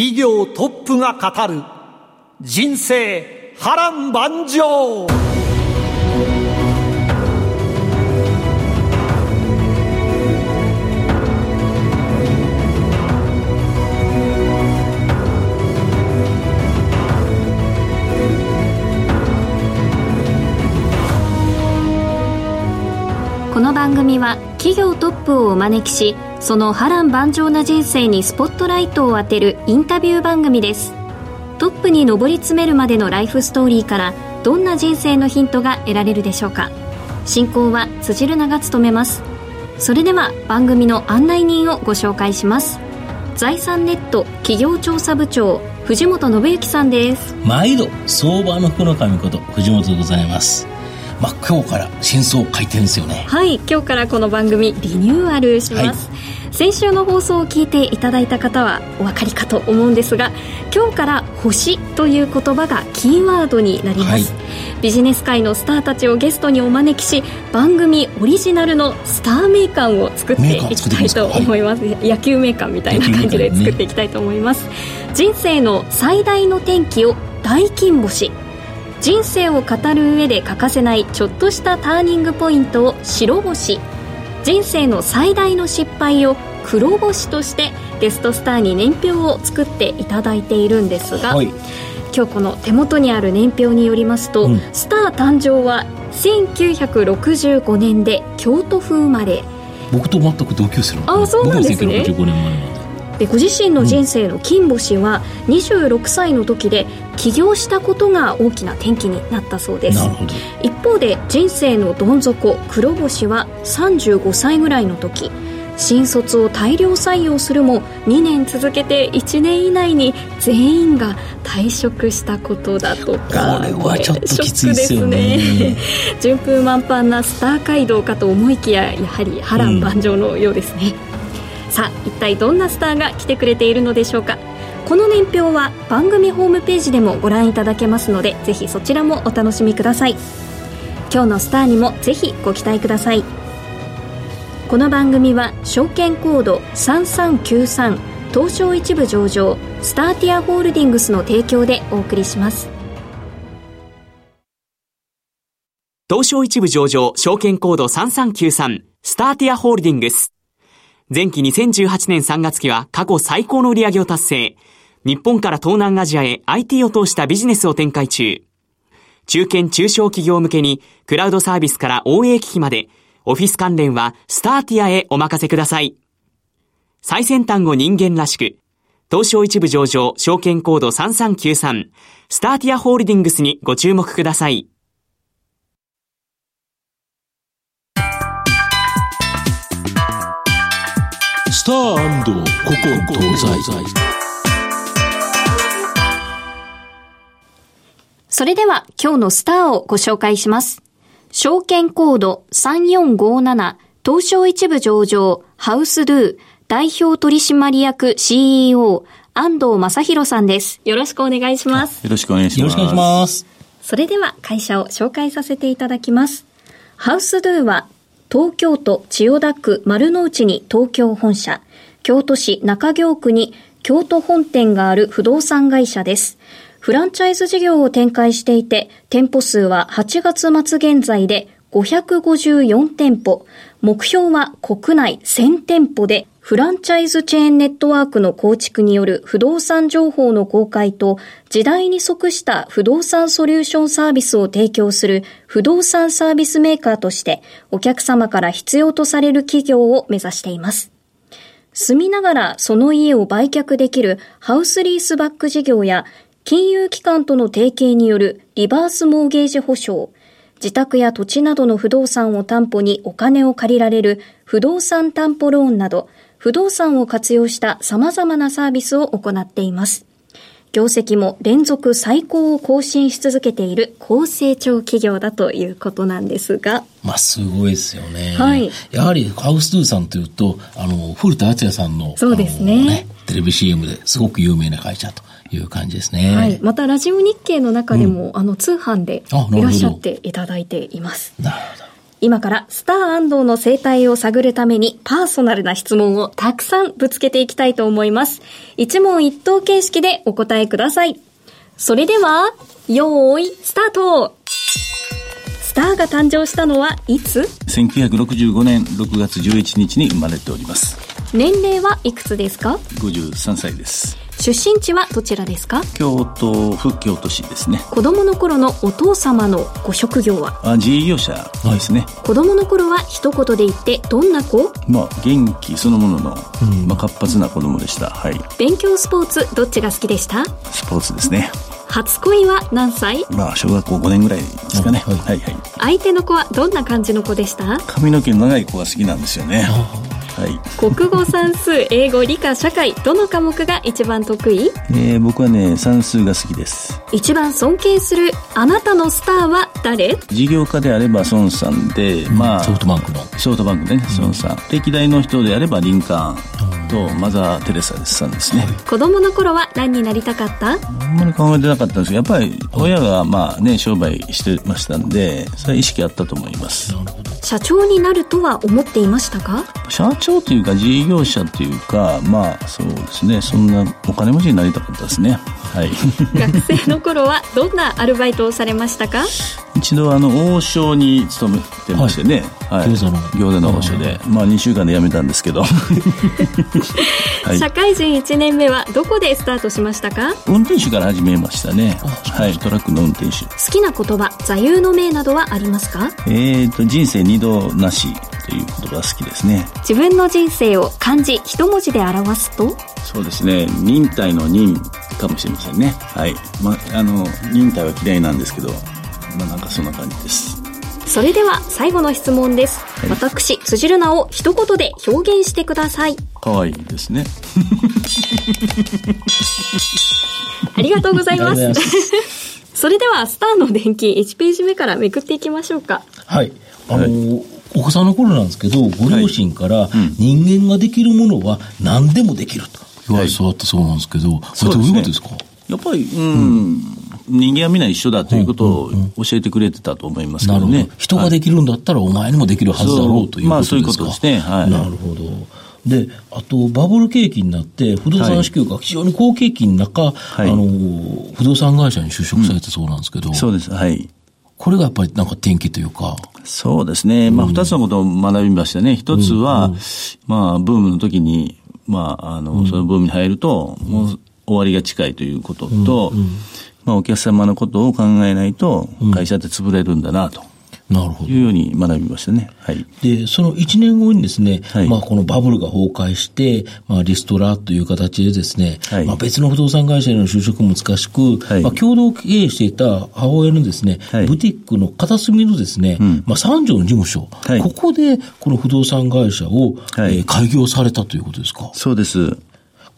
企業トップが語る人生波乱万丈。この番組は企業トップをお招きしその波乱万丈な人生にスポットライトを当てるインタビュー番組です。トップに上り詰めるまでのライフストーリーからどんな人生のヒントが得られるでしょうか。進行は辻るなが務めます。それでは番組の案内人をご紹介します。財産ネット企業調査部長藤本信之さんです。毎度相場の福の神こと藤本でございます。まあ、今日から真相開店ですよね。はい今日からこの番組リニューアルします、はい、先週の放送を聞いていただいた方はお分かりかと思うんですが今日から「星」という言葉がキーワードになります、はい、ビジネス界のスターたちをゲストにお招きし番組オリジナルのスター名鑑を作っていきたいと思います、はい、野球名鑑みたいな感じで作っていきたいと思います、ね、人生の最大の転機を大金星人生を語る上で欠かせないちょっとしたターニングポイントを白星。人生の最大の失敗を黒星としてゲストスターに年表を作っていただいているんですが、はい、今日この手元にある年表によりますと、うん、スター誕生は1965年で京都府生まれ。僕と全く同級生あそうなんですね。1965年生まご自身の人生の金星は26歳の時で起業したことが大きな転機になったそうです。一方で人生のどん底黒星は35歳ぐらいの時。新卒を大量採用するも2年続けて1年以内に全員が退職したことだとか。これはちょっときついですよね。ね。順風満帆なスター街道かと思いきややはり波乱万丈のようですね、うんさあ一体どんなスターが来てくれているのでしょうか？この年表は番組ホームページでもご覧いただけますのでぜひそちらもお楽しみください。今日のスターにもぜひご期待ください。この番組は証券コード3393東証一部上場スターティアホールディングスの提供でお送りします。東証一部上場証券コード3393スターティアホールディングス。前期2018年3月期は過去最高の売り上げを達成。日本から東南アジアへ IT を通したビジネスを展開中。中堅中小企業向けにクラウドサービスから OA 機器までオフィス関連はスターティアへお任せください。最先端を人間らしく、東証一部上場証券コード3393スターティアホールディングスにご注目ください。スター古今東西それでは今日のスターをご紹介します。証券コード3457東証一部上場ハウスドゥ代表取締役 CEO 安藤正弘さんです。よろしくお願いします。よろしくお願いします。よろしくお願いします。それでは会社を紹介させていただきます。ハウスドゥは東京都千代田区丸の内に東京本社、京都市中京区に京都本店がある不動産会社です。フランチャイズ事業を展開していて、店舗数は8月末現在で554店舗、目標は国内1000店舗でフランチャイズチェーンネットワークの構築による不動産情報の公開と時代に即した不動産ソリューションサービスを提供する不動産サービスメーカーとしてお客様から必要とされる企業を目指しています。住みながらその家を売却できるハウスリースバック事業や金融機関との提携によるリバースモーゲージ保証、自宅や土地などの不動産を担保にお金を借りられる不動産担保ローンなど不動産を活用した様々なサービスを行っています。業績も連続最高を更新し続けている高成長企業だということなんですが。まあ、すごいですよね。はい。やはり、ハウスドゥさんというと、あの、古田敦也さんの、そうですね、ね、テレビ CM ですごく有名な会社と。いう感じですね。はい。また、ラジオ日経の中でも、うん、あの、通販でいらっしゃっていただいています。なるほど。今からスター安藤の生態を探るためにパーソナルな質問をたくさんぶつけていきたいと思います。一問一答形式でお答えください。それでは、よーい、スタートスターが誕生したのはいつ ?1965 年6月11日に生まれております。年齢はいくつですか ?53 歳です。出身地はどちらですか？京都府京都市ですね。子供の頃のお父様のご職業は？あ自営業者ですね、子供の頃は一言で言ってどんな子？まあ元気そのものの、うん、まあ、活発な子供でした。はい。勉強スポーツどっちが好きでした？スポーツですね。初恋は何歳？まあ小学校5年ぐらいですかね、はい、はい。はい相手の子はどんな感じの子でした？髪の毛の長い子が好きなんですよねはい、国語算数英語理科社会どの科目が一番得意、えー、僕はね算数が好きです。一番尊敬するあなたのスターは誰？事業家であれば孫さんで、まあソフトバンクの。ソフトバンクね孫さん、歴代の人であればリンカーンとマザー・テレサさんですね、子供の頃は何になりたかった？あんまり考えてなかったんですけどやっぱり親がまあね商売してましたんでそれは意識あったと思います。社長になるとは思っていましたか？社長というか自営業者というかまあそうですねそんなお金持ちになりたかったですね。はい。学生の頃はどんなアルバイトをされましたか？一度あの王将に勤めてましてね、はい、餃子の餃子の王将で、まあ2週間で辞めたんですけど、はい、社会人1年目はどこでスタートしましたか？運転手から始めましたね。はい。トラックの運転手。好きな言葉座右の銘などはありますか？えっ、と人生二度なしという言葉好きですね。自分の人生を漢字一文字で表すと？そうですね。忍耐の忍かもしれませんね。はい。まああの忍耐は嫌いなんですけどまあなんかそんな感じですそれでは最後の質問です、はい、私辻るなを一言で表現してください。可愛いですね。ありがとうございます。それではスターの電気1ページ目からめくっていきましょうか。はい。あのーはい。お子さんの頃なんですけど、ご両親から、人間ができるものは何でもできると。言われ育ったそうなんですけど、はい、これどういうことですか？やっぱり、うん、人間は皆一緒だということを教えてくれてたと思いますけどね。人ができるんだったらお前にもできるはずだろうということですか？まあそういうことですね。はい。なるほど。で、あと、バブル景気になって、不動産支給が非常に好景気の中、はい、あの、不動産会社に就職されてそうなんですけど、うん、そうです、はい。これがやっぱりなんか転機というか。そうですね。まあ、二つのことを学びましたね。一つは、うんうん、まあ、ブームの時に、まあ、あの、そのブームに入ると、もう終わりが近いということと、うんうんまあ、お客様のことを考えないと、会社って潰れるんだなと。なるほど。いうように学びましたね。はい。で、その1年後にですね、はい、まあこのバブルが崩壊して、まあリストラという形でですね、はい、まあ別の不動産会社への就職も難しく、はい、まあ共同経営していた母親のですね、はい、ブティックの片隅のですね、うん、まあ三条の事務所、はい、ここでこの不動産会社を、はい、えー、開業されたということですか？そうです。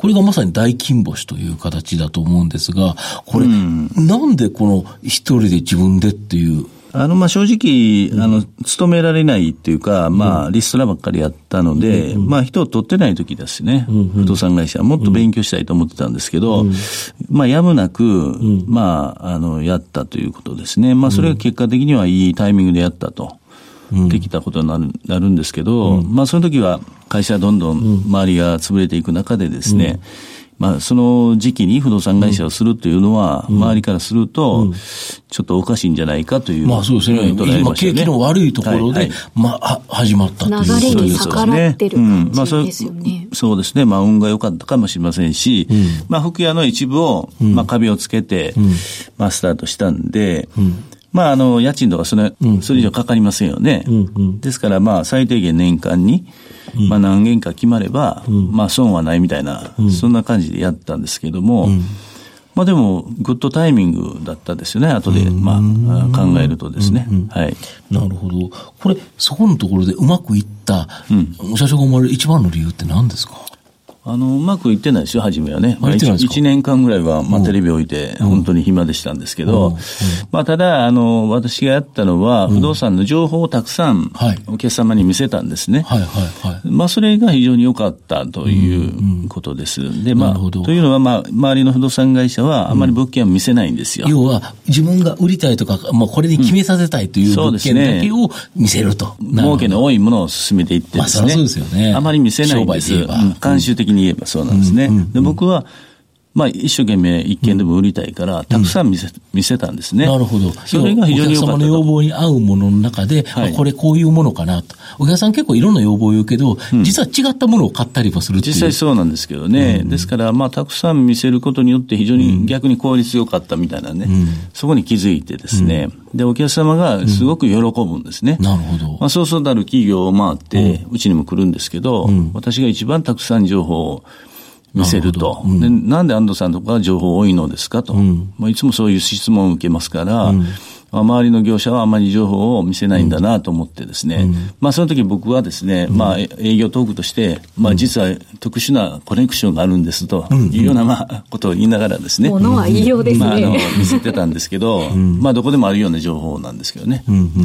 これがまさに大金星という形だと思うんですが、これ、うん、なんでこの一人で自分でっていう？あの、まあ、正直、あの、勤められないっていうか、まあ、リストラばっかりやったので、まあ、人を取ってない時だしね、不動産会社、もっと勉強したいと思ってたんですけど、まあ、やむなく、まあ、あの、やったということですね。まあ、それが結果的にはいいタイミングでやったと。できたことになるなるんですけど、まあ、その時は会社どんどん周りが潰れていく中でですね、まあ、その時期に不動産会社をするというのは、周りからすると、ちょっとおかしいんじゃないかという、まあそうですね。今、景気の悪いところで、まあ、始まったということですね。流れに逆らってる感じですよね。そうですね。まあ、運が良かったかもしれませんし、まあ、服屋の一部を、まあ、壁をつけて、まあ、スタートしたんで、まあ、あの、家賃とかそれ、それ以上かかりませんよね。ですから、まあ、最低限年間に、まあ、何件か決まれば、まあ、損はないみたいな、そんな感じでやったんですけども、まあでも、グッドタイミングだったですよね、後で、まあ、考えるとですね。はい。なるほど。これ、そこのところでうまくいった、うん、社長が生まれる一番の理由って何ですか？あの、うまくいってないですよ、初めはね。まあ、1, 年間ぐらいは、まあ、テレビを置いて、本当に暇でしたんですけど、まあ、ただ、あの、私がやったのは、不動産の情報をたくさん、お客様に見せたんですね。それが非常に良かったということです。で、まあ、というのは、まあ、周りの不動産会社は、あまり物件を見せないんですよ。要は、自分が売りたいとか、まあ、これに決めさせたいという物件だけを見せると。儲けの多いものを進めていってですね。まあ、そうですよね。あまり見せないんです。慣習的に言えばそうなんですね。で僕はまあ、一生懸命一件でも売りたいから、たくさん見せ,、見せたんですね。なるほど。それが非常にお客様の要望に合うものの中で、はい、これこういうものかなと。お客さん結構いろんな要望を言うけど、うん、実は違ったものを買ったりもする実際そうなんですけどね。うん、ですから、まあ、たくさん見せることによって非常に逆に効率よかったみたいなね。うん、そこに気づいてですね。で、お客様がすごく喜ぶんですね。なるほど。まあ、そうそうたる企業を回って、うちにも来るんですけど、私が一番たくさん情報を見せると。な,、うん、でなんで安藤さんとか情報多いのですかと。うん、まあ、いつもそういう質問を受けますから、うん周りの業者はあまり情報を見せないんだなと思ってですね、うん、まあその時僕はですね、うん、まあ営業トークとして、まあ実は特殊なコネクションがあるんですというようなまあことを言いながらですね、ものは言いようですね。まああの、見せてたんですけど、まあどこでもあるような情報なんですけどね。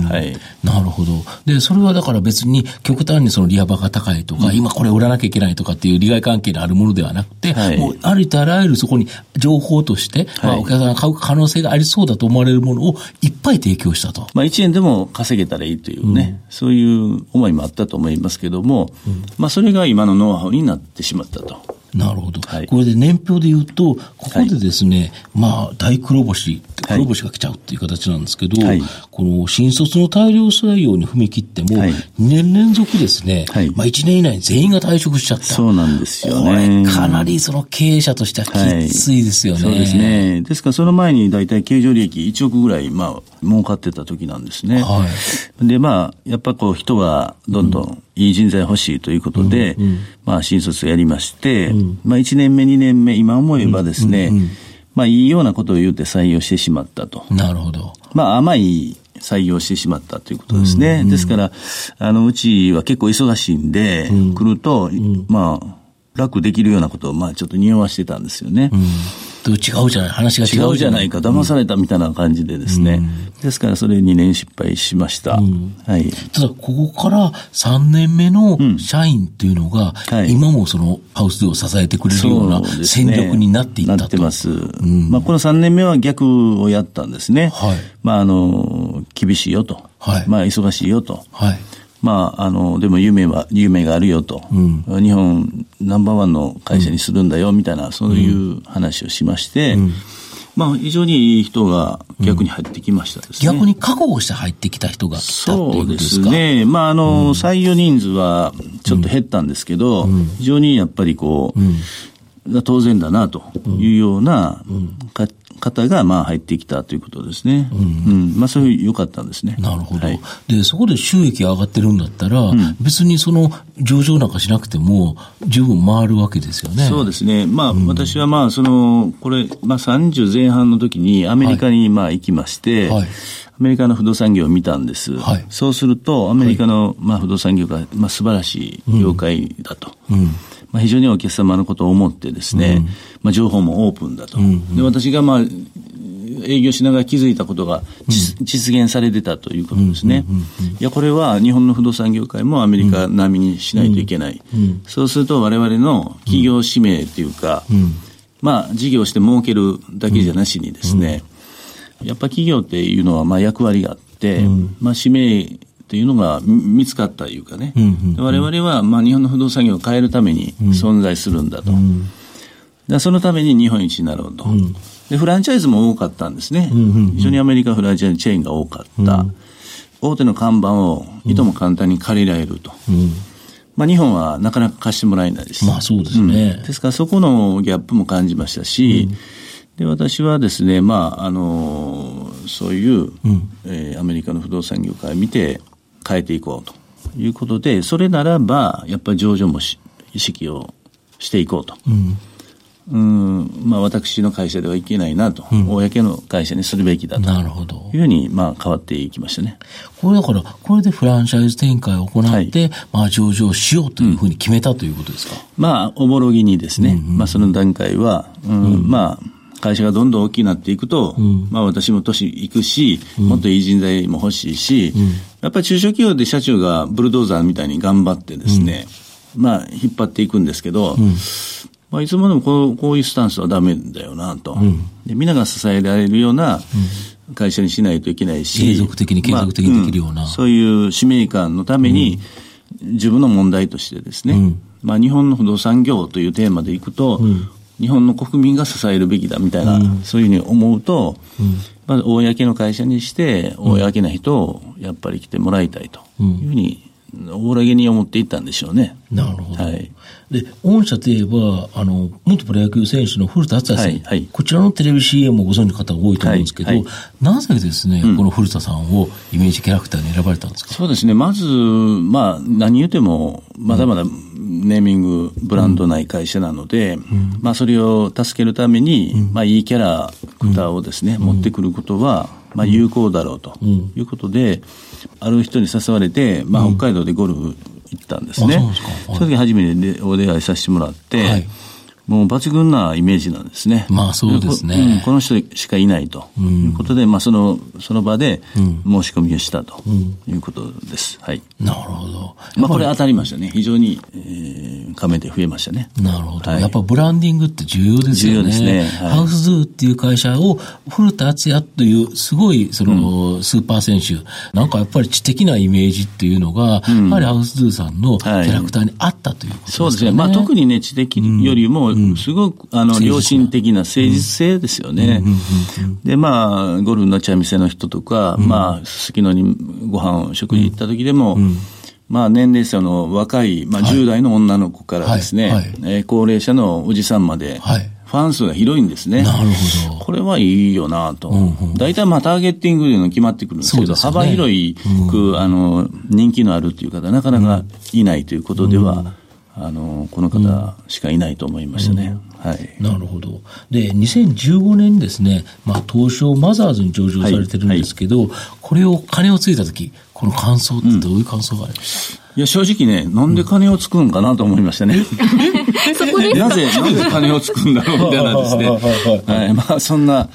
はい。なるほど。で、それはだから別に極端にその利幅が高いとか、今これ売らなきゃいけないとかっていう利害関係にあるものではなくて、はい、もうありとあらゆるそこに情報として、まあお客さんが買う可能性がありそうだと思われるものをいっぱい提供したと。まあ、1円でも稼げたらいいというね、うん、そういう思いもあったと思いますけども、うん、まあ、それが今のノウハウになってしまったと。なるほど。はい、これで年表で言うと、ここでですね、はい、まあ、大黒星、黒星が来ちゃうっていう形なんですけど、はい、この新卒の大量採用に踏み切っても、2年連続ですね、まあ1年以内に全員が退職しちゃった。そうなんですよね。これ、かなりその経営者としてはきついですよね。そうですね。ですから、その前に大体経常利益1億ぐらい、まあ、儲かってた時なんですね。はい、で、まあ、やっぱこう、人がどんどん、いい人材欲しいということで、うんうん、まあ、新卒やりまして、うん、まあ、1年目、2年目、今思えばですね、うんうんうん、まあ、いいようなことを言うて採用してしまったと。なるほど。まあ、甘い採用してしまったということですね。うんうん、ですから、あの、うちは結構忙しいんで、うん、来ると、まあ、楽できるようなことを、まあ、ちょっと匂わしてたんですよね。と違うじゃない、話が違うじゃないか、騙されたみたいな感じでですね。うん、ですから、それ2年失敗しました。うん、はい。ただ、ここから3年目の社員っていうのが、うんはい、今もそのハウスでを支えてくれるような戦力になっていったと。ね、なってます。まあ、この3年目は逆をやったんですね。はい。まあ、あの、厳しいよと。はい。まあ、忙しいよと。はい。まあ、あの、でも夢は、夢があるよと、うん、日本ナンバーワンの会社にするんだよ、みたいな、そういう話をしまして、うん、まあ、非常にいい人が逆に入ってきましたですね。逆に覚悟して入ってきた人が来たっていうですか？そうですね。まあ、あの、採用人数はちょっと減ったんですけど、非常にやっぱりこう、当然だなというような方がまあ入ってきたということですね。うん。うん、まあそういう良かったんですね。なるほど、はい、で、そこで収益上がってるんだったら、うん、別にその上場なんかしなくても十分回るわけですよね。そうですね。まあ、うん、私はまあその、これ、まあ30前半の時にアメリカにまあ行きまして、はい、はいアメリカの不動産業を見たんです。はい、そうすると、アメリカの、まあ、不動産業が、まあ、素晴らしい業界だと。うんうんまあ、非常にお客様のことを思ってですね、うん、まあ、情報もオープンだと。うん。うん、で私がまあ営業しながら気づいたことが、うん、実現されてたということですね。いや、これは日本の不動産業界もアメリカ並みにしないといけない。そうすると我々の企業使命というか、まあ、事業して儲けるだけじゃなしにですね、やっぱ企業っていうのはまあ役割があって、まあ、使命というのが見つかったというかね、我々はまあ日本の不動産業を変えるために存在するんだと。だそのために日本一になろうと、うん、で。フランチャイズも多かったんですね。非常にアメリカフランチャイズチェーンが多かった。うん、大手の看板をいとも簡単に借りられると。うんまあ、日本はなかなか貸してもらえないです。まあそうですね。うん、ですからそこのギャップも感じましたし、うん、で私はですね、まああのそういう、うん、えー、アメリカの不動産業界を見て変えていこうということで、それならばやっぱり上場も意識をしていこうと。うん。うん、まあ、私の会社ではいけないなと、うん、公の会社にするべきだと。なるほど。いうふうに、まあ、変わっていきましたね。これだから、これでフランチャイズ展開を行って、はい、まあ、上場しようというふうに決めたということですか、うん、まあ、おぼろぎにですね、うんうん、まあ、その段階は、うん、うん、まあ、会社がどんどん大きくなっていくと、うん、まあ私も年いくし、もっといい人材も欲しいし、うん、やっぱり中小企業で社長がブルドーザーみたいに頑張ってですね、まあ引っ張っていくんですけど、まあ、いつまでもこうこういうスタンスはダメだよなと、皆が支えられるような会社にしないといけないし、継続的に継続的にできるような、まあうん、そういう使命感のために、自分の問題としてですね、うん、まあ、日本の不動産業というテーマでいくと、日本の国民が支えるべきだみたいな、そういうふうに思うと、まず公の会社にして、公な人をやっぱり来てもらいたいというふうに大らげに思っていったんでしょうね。なるほど。はい。で、御社といえば、あの、元プロ野球選手の古田敦也さん、はいはい、こちらのテレビ CM をご存知の方多いと思うんですけど、はいはい、なぜですね、うん、この古田さんをイメージキャラクターに選ばれたんですか？そうですね、まず、まあ、何言っても、まだまだネーミング、ブランドない会社なので、うん、まあ、それを助けるために、うん、まあ、いいキャラクターをですね、持ってくることは、まあ、有効だろうということで、ある人に誘われて、まあ、北海道でゴルフ行ったんですね。その時初めてお出会いさせてもらって、はいもう抜群なイメージなんですね。まあそうですね。こ,、の人しかいないということで、まあその、その場で申し込みをしたということです。はい。なるほど。まあこれ当たりましたね。非常に、えー、加盟で増えましたね。なるほど。やっぱブランディングって重要ですよね。重要ですね。ハウスズーっていう会社を古田敦也というすごいそのスーパー選手、なんかやっぱり知的なイメージっていうのが、やはりハウスズーさんのキャラクターにあったということですね。そうですね。まあ特にね、知的よりも、すごく、あの、良心的な誠実性ですよね。で、まあ、ゴルフの茶店の人とか、まあ、すすきのにご飯を食事行った時でも、まあ、年齢層の若い、まあ、10代の女の子からですね、はい。え高齢者のおじさんまで、ファン数が広いんですね。なるほど。これはいいよなと。大体、まあ、ターゲッティングというの決まってくるんですけど、ね、幅広いく、あの、人気のあるという方、なかなかいないということでは、あの、この方しかいないと思いましたね。はい。なるほど。で、2015年にですね、まあ、東証マザーズに上場されてるんですけど、はいはい、これを金をついたとき、この感想ってどういう感想がありました、うん、いや、正直ね、なんで金をつくんかなと思いましたね。そこでなぜ、なぜ金をつくんだろうみたいなですね。はい。まあ、そんな、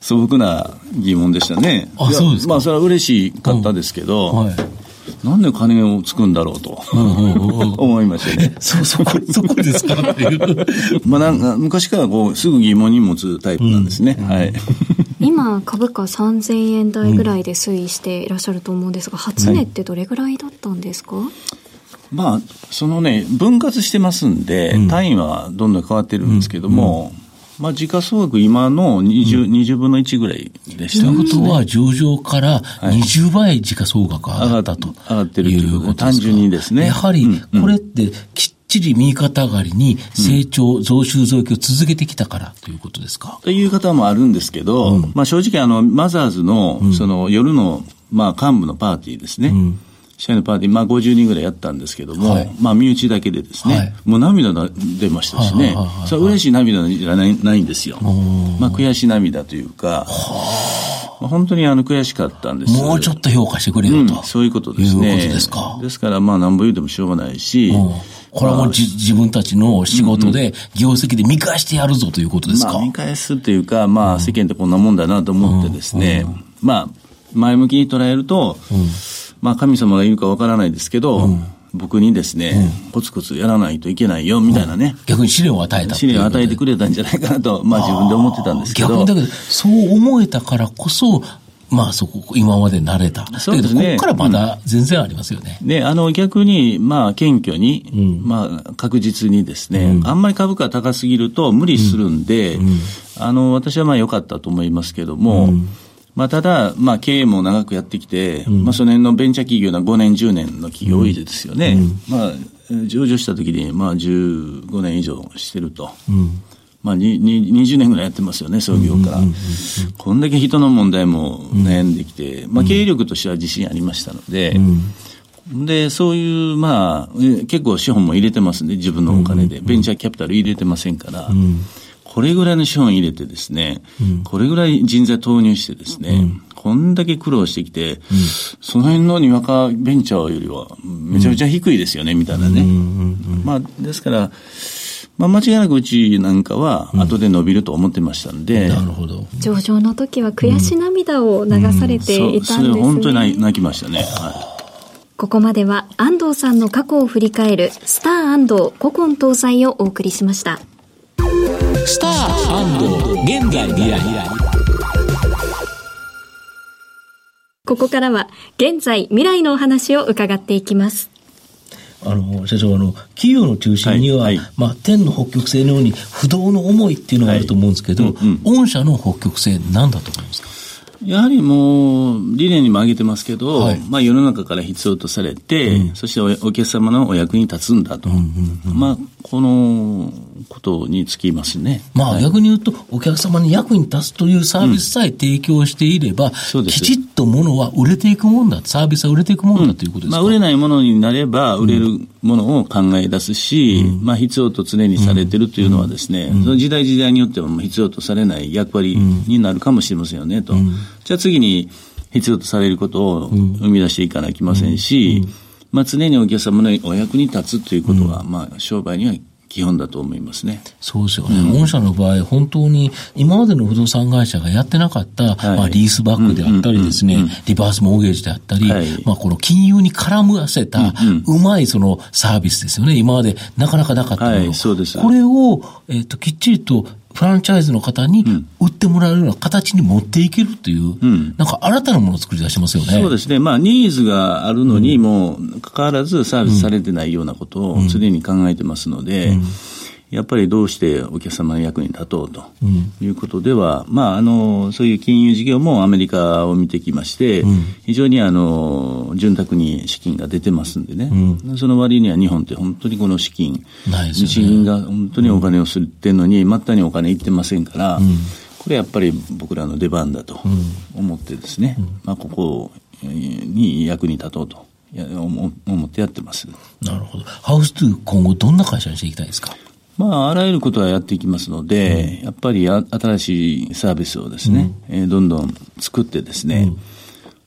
素朴な疑問でしたね。あ、そうですか。まあ、それは嬉しかったですけど、うんはいなんで金をつくんだろうと、思いましたね。そ、そこ、そこですか？っていう。まあなんか、昔からこう、すぐ疑問に持つタイプなんですね。うん、はい。今、株価3000円台ぐらいで推移していらっしゃると思うんですが、初値ってどれぐらいだったんですか、はいまあ、そのね、分割してますんで、単位はどんどん変わってるんですけども、うんうんまあ、時価総額、今の 20,、うん、20分の1ぐらいでした、ね。ということは、上場から20倍時価総額上がったと、上がってるということ単純にですね。やはり、これって、きっちり右肩上がりに成長、増収増益を続けてきたからということですか。という方もあるんですけど、うん、まあ正直あの、マザーズの、その夜の、まあ幹部のパーティーですね。うん社員のパーティー、まあ50人ぐらいやったんですけども、はい、まあ身内だけでですね、はい、もう涙が出ましたしね、それは嬉しい涙じゃないないんですよ。まあ悔し涙というか、まあ、本当にあの悔しかったんです。もうちょっと評価してくれよと、うん、そういうことですね。いうことですか。ですからまあ何ぼ言うてもしょうがないし、これはもう自分たちの仕事で、業績で見返してやるぞということですか、まあ、見返すというか、まあ世間ってこんなもんだなと思ってですね、まあ前向きに捉えると、うんまあ神様がいるかわからないですけど、うん、僕にですね、うん、コツコツやらないといけないよ、みたいなね。逆に試練を与えた試練を与えてくれたんじゃないかなと、まあ自分で思ってたんですけど。逆にだけど、そう思えたからこそ、まあそこ、今まで慣れた。そうですね。ここからまだ全然ありますよね。ね、あの逆に、まあ謙虚に、うん、まあ確実にですね、うん、あんまり株価高すぎると無理するんで、うん、あの、私はまあ良かったと思いますけども、まあ、ただ、まあ、経営も長くやってきて、うん、まあ、その辺のベンチャー企業の5年、10年の企業多いですよね。うん、まあ、上場した時に、まあ、15年以上してると。うん。まあ、20年ぐらいやってますよね、創業から。こんだけ人の問題も悩んできて、まあ、経営力としては自信ありましたので、で、そういう、まあ、結構資本も入れてますね、自分のお金で。ベンチャーキャピタル入れてませんから、これぐらいの資本入れてですね、うん、これぐらい人材投入してですね、うん、こんだけ苦労してきて、うん、その辺のにわかベンチャーよりはめちゃめちゃ低いですよね、みたいなね。まあ、ですから、まあ、間違いなくうちなんかは後で伸びると思ってましたんで、うん、なるほど。上場の時は悔し涙を流されていたんですね、うん。うん、それ本当に泣きましたね、はい。ここまでは安藤さんの過去を振り返るスター安藤古今東西をお送りしました。スター。現在未来ここからは現在未来のお話を伺っていきます。あの、社長、あの、企業の中心には、はいはい、まあ、天の北極星のように不動の思いっていうのがあると思うんですけど、はいうんうん、御社の北極星何だと思いますか？やはりもう、理念にも挙げてますけど、はい、まあ世の中から必要とされて、うん、そしてお客様のお役に立つんだと。うんうんうん、まあ、このことにつきますね。まあ、逆に言うと、お客様に役に立つというサービスさえ提供していれば、うん、きちっとものは売れていくもんだ、サービスは売れていくもんだということですか、まあ、売れないものになれば、売れるものを考え出すし、まあ、必要と常にされてるというのはですね、その時代時代によっては必要とされない役割になるかもしれませんよね、と。じゃあ次に必要とされることを生み出していかなきゃいけませんし、まあ、常にお客様のお役に立つということは、まあ、商売には基本だと思いますね。そうですよね。御社の場合、本当に今までの不動産会社がやってなかった、はい、まあ、リースバックであったりですね、リバースモーゲージであったり、はい、まあ、この金融に絡ませた、うまいそのサービスですよね。今までなかなかなかったもの。はい、そうです。これを、えっ、ー、と、きっちりとフランチャイズの方に売ってもらえるような形に持っていけるという、うん、なんか新たなものを作り出しますよね。そうですね。まあ、ニーズがあるのにも、かかわらずサービスされてないようなことを常に考えてますので、うんうんやっぱりどうしてお客様の役に立とうということでは、うん、まあ、あの、そういう金融事業もアメリカを見てきまして、うん、非常にあの、潤沢に資金が出てますんでね、うん、その割には日本って本当にこの資金、ね、日銀が本当にお金をすってんのに、末端にお金いってませんから、これやっぱり僕らの出番だと思ってですね、まあ、ここに役に立とうと。思ってやってます。なるほど。ハウス2今後どんな会社にしていきたいですか？まあ、あらゆることはやっていきますので、うん、やっぱり新しいサービスをですね、うん、えー、どんどん作ってですね、うん、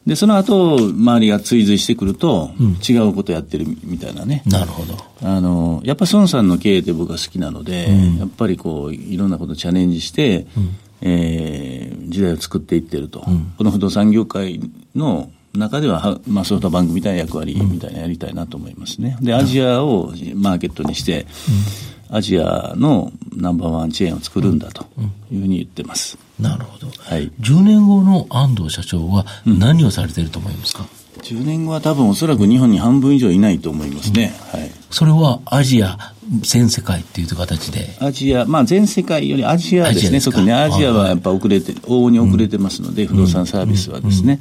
で、その後、周りが追随してくると、違うことやってるみたいなね。なるほど。あの、やっぱ孫さんの経営って僕は好きなので、やっぱりこう、いろんなことチャレンジして、えー、時代を作っていってると。この不動産業界の中では、まあ、ソフトバンクみたいな役割みたいなやりたいなと思いますね。で、アジアをマーケットにして、アジアのナンバーワンチェーンを作るんだというふうに言ってます。なるほど。はい。10年後の安藤社長は何をされていると思いますか、うん、?10 年後は多分おそらく日本に半分以上いないと思いますね。うん、はい。それはアジア、全世界っていう形で。アジア、まあ全世界よりアジアですね。特にアジアはやっぱ遅れて、往々に遅れてますので、不動産サービスはですね。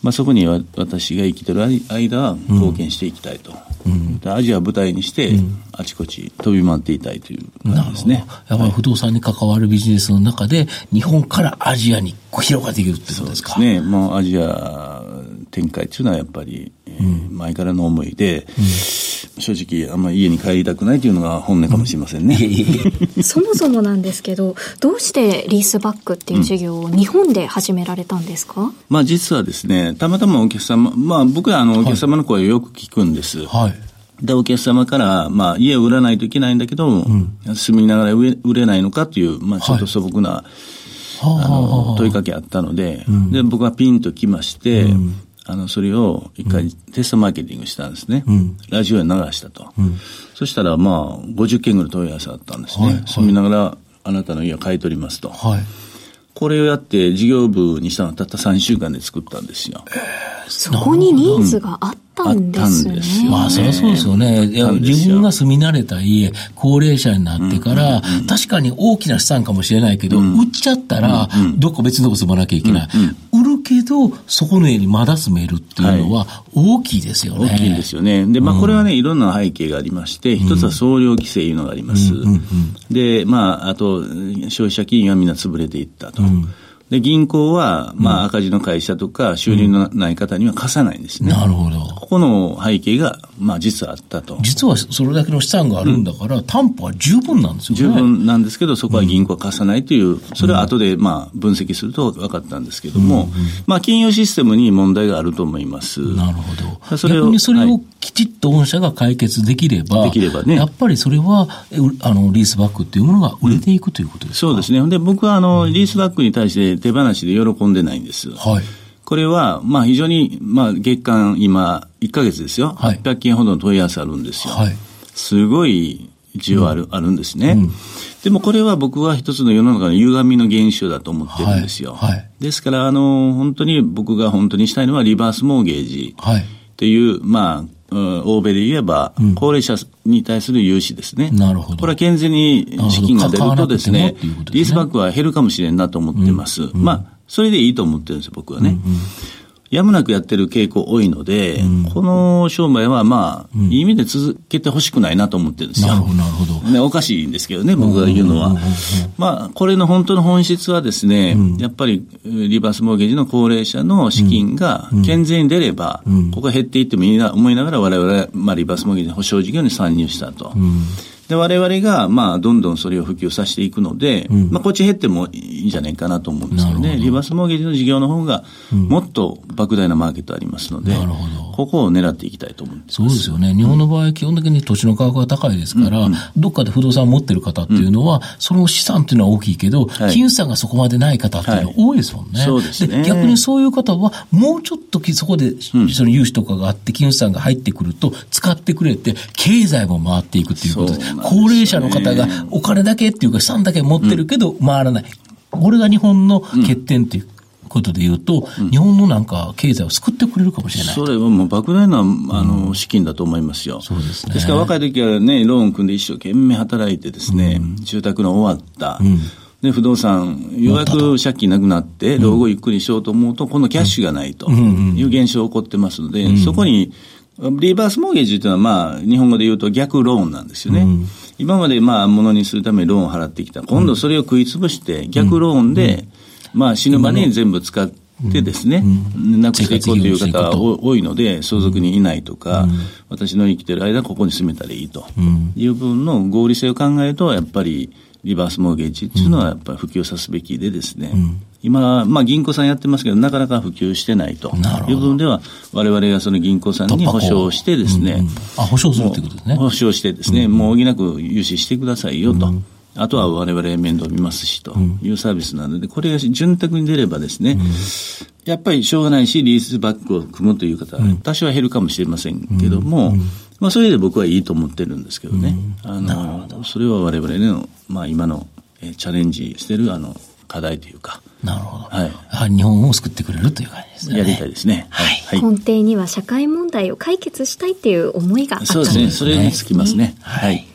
まあ、そこに私が生きてる間は貢献していきたいと、うん、アジアを舞台にして、あちこち飛び回っていたいという感じですね。やっぱり不動産に関わるビジネスの中で、日本からアジアに広がっていけるってことですか？そうですね。もうアジア展開っていうのはやっぱり、えー、前からの思いで、うん正直あんまり家に帰りたくないというのが本音かもしれませんね。そもそもなんですけど、どうしてリースバックっていう事業を日本で始められたんですか、うん、まあ実はですね、たまたまお客様、まあ僕はあのお客様の声をよく聞くんです。はい。で、お客様から、まあ、家を売らないといけないんだけど、うん、住みながら売れないのかという、まあ、ちょっと素朴な、はい、あの、問いかけあったので、うん、で、僕はピンと来まして、うん、あの、それを一回テストマーケティングしたんですね。うん、ラジオに流したと。うん、そしたら、まあ、50件ぐらい問い合わせあったんですね。はい、住みながら、あなたの家を買い取りますと。はい、これをやって事業部にしたのはたった3週間で作ったんですよ。そこにニーズがあったんですね。まあ、そりゃそうですよね。いや自分が住み慣れた家、高齢者になってから、確かに大きな資産かもしれないけど、売っちゃったら、どっか別のとこ住まなきゃいけない。売るけど、そこの家にまだ住めるっていうのは、大きいですよね。大きいんですよね。で、まあ、これはね、いろんな背景がありまして、一つは総量規制いうのがあります。で、まあ、あと、消費者金融はみんな潰れていったと。で、銀行は、まあ、赤字の会社とか、収入のない方には貸さないんですね。なるほど。ここの背景が、まあ、実はあったと。実はそれだけの資産があるんだから、担保は十分なんですよね。十分なんですけど、そこは銀行は貸さないという、それは後で、まあ、分析すると分かったんですけども、まあ、金融システムに問題があると思います。なるほど。それを逆にそれをきちっと御社が解決できれば、できればね。やっぱりそれは、あの、リースバックっていうものが売れていくということですか、そうですね。で、僕は、あの、リースバックに対して手放しで喜んでないんです。はい。これは、まあ非常に、まあ月間今、1ヶ月ですよ。はい、800件ほどの問い合わせあるんですよ。はい。すごい需要ある、うん、あるんですね。うん、でもこれは僕は一つの世の中の歪みの現象だと思ってるんですよ。はい。はい、ですから、あの、本当に僕が本当にしたいのはリバースモーゲージ。はい。っていう、まあ、欧米で言えば、高齢者に対する融資ですね。なるほど。これは健全に資金が出るとですね、すねリースバックは減るかもしれんなと思ってます。うんうん、まあ、それでいいと思ってるんですよ、僕はね。うんうんやむなくやってる傾向多いので、うん、この商売はまあ、うん、いい意味で続けてほしくないなと思ってるんですよ。なるほど、なるほど。ね、おかしいんですけどね、僕が言うのは。まあ、これの本当の本質はですね、うん、やっぱりリバースモーゲージの高齢者の資金が健全に出れば、ここが減っていってもいいな思いながら我々は、まあ、リバースモーゲージの保証事業に参入したと。で、我々が、まあ、どんどんそれを普及させていくので、うん、まあ、こっち減ってもいいんじゃないかなと思うんですよね。リバースモーゲージの事業の方が、もっと莫大なマーケットありますので、なるほど。ここを狙っていきたいと思うんです。そうですよね。日本の場合、基本的に土地の価格が高いですから、うん。うん、どっかで不動産を持ってる方っていうのは、その資産っていうのは大きいけど、はい、金融資産がそこまでない方っていうのは多いですもんね。はい、そうですね。逆にそういう方は、もうちょっとそこで、その融資とかがあって、金融資産が入ってくると、使ってくれて、経済も回っていくっていうことで、でね、高齢者の方がお金だけっていうか資産だけ持ってるけど回らない。これが日本の欠点っていうことで言うと、うん、日本のなんか経済を救ってくれるかもしれない。それはもう莫大な、あの、資金だと思いますよ。そうですね。ですから若い時はね、ローン組んで一生懸命働いてですね、住宅の終わった。で、不動産、ようやく借金なくなって、老後ゆっくりしようと思うと、このキャッシュがないという現象が起こってますので、そこに、リバースモーゲージというのは、まあ、日本語で言うと逆ローンなんですよね。うん、今まで、まあ、ものにするためにローンを払ってきた。今度それを食い潰して、逆ローンで、まあ、死ぬまでに全部使ってですね、なくしていこうという方が多いので、相続にいないとか、私の生きてる間ここに住めたらいいという部分の合理性を考えると、やっぱり、リバースモーゲージっていうのはやっぱり普及さすべきでですね、うん、今、まあ銀行さんやってますけど、なかなか普及してないと。いう部分では、我々がその銀行さんに保証してですね、うんうん、あ、保証するってことですね。保証してですね、うん、もう補なく融資してくださいよと。あとは我々面倒見ますしと。いうサービスなので、これが潤沢に出ればですね、やっぱりしょうがないし、リースバックを組むという方は多少は減るかもしれませんけども、まあ、それで僕はいいと思ってるんですけどね。あの、それは我々の、まあ、今の、えチャレンジしてる、あの、課題というか。なるほど。はい。日本を救ってくれるという感じですね。やりたいですね。はい。はい、根底には社会問題を解決したいっていう思いがあったんですね。そうですね。それにつきますね。はい。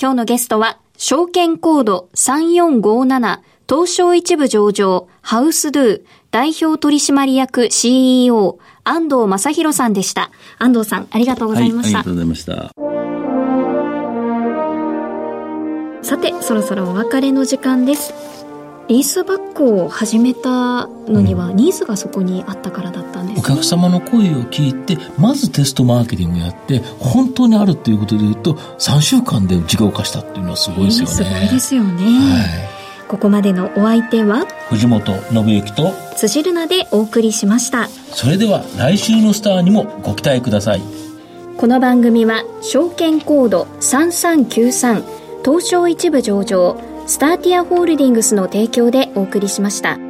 今日のゲストは、証券コード3457東証一部上場ハウスドゥ代表取締役 CEO 安藤正弘さんでした。安藤さん、ありがとうございました。はい、ありがとうございました。さて、そろそろお別れの時間です。リースバックを始めたのには、ニーズがそこにあったからだったんです、ね、お客様の声を聞いて、まずテストマーケティングやって、本当にあるっていうことで言うと、3週間で事業化したっていうのはすごいですよね。すごいですよね。はいここまでのお相手は藤本信之と辻るなでお送りしましたそれでは来週のスターにもご期待くださいこの番組は証券コード3393東証一部上場スターティアホールディングスの提供でお送りしました。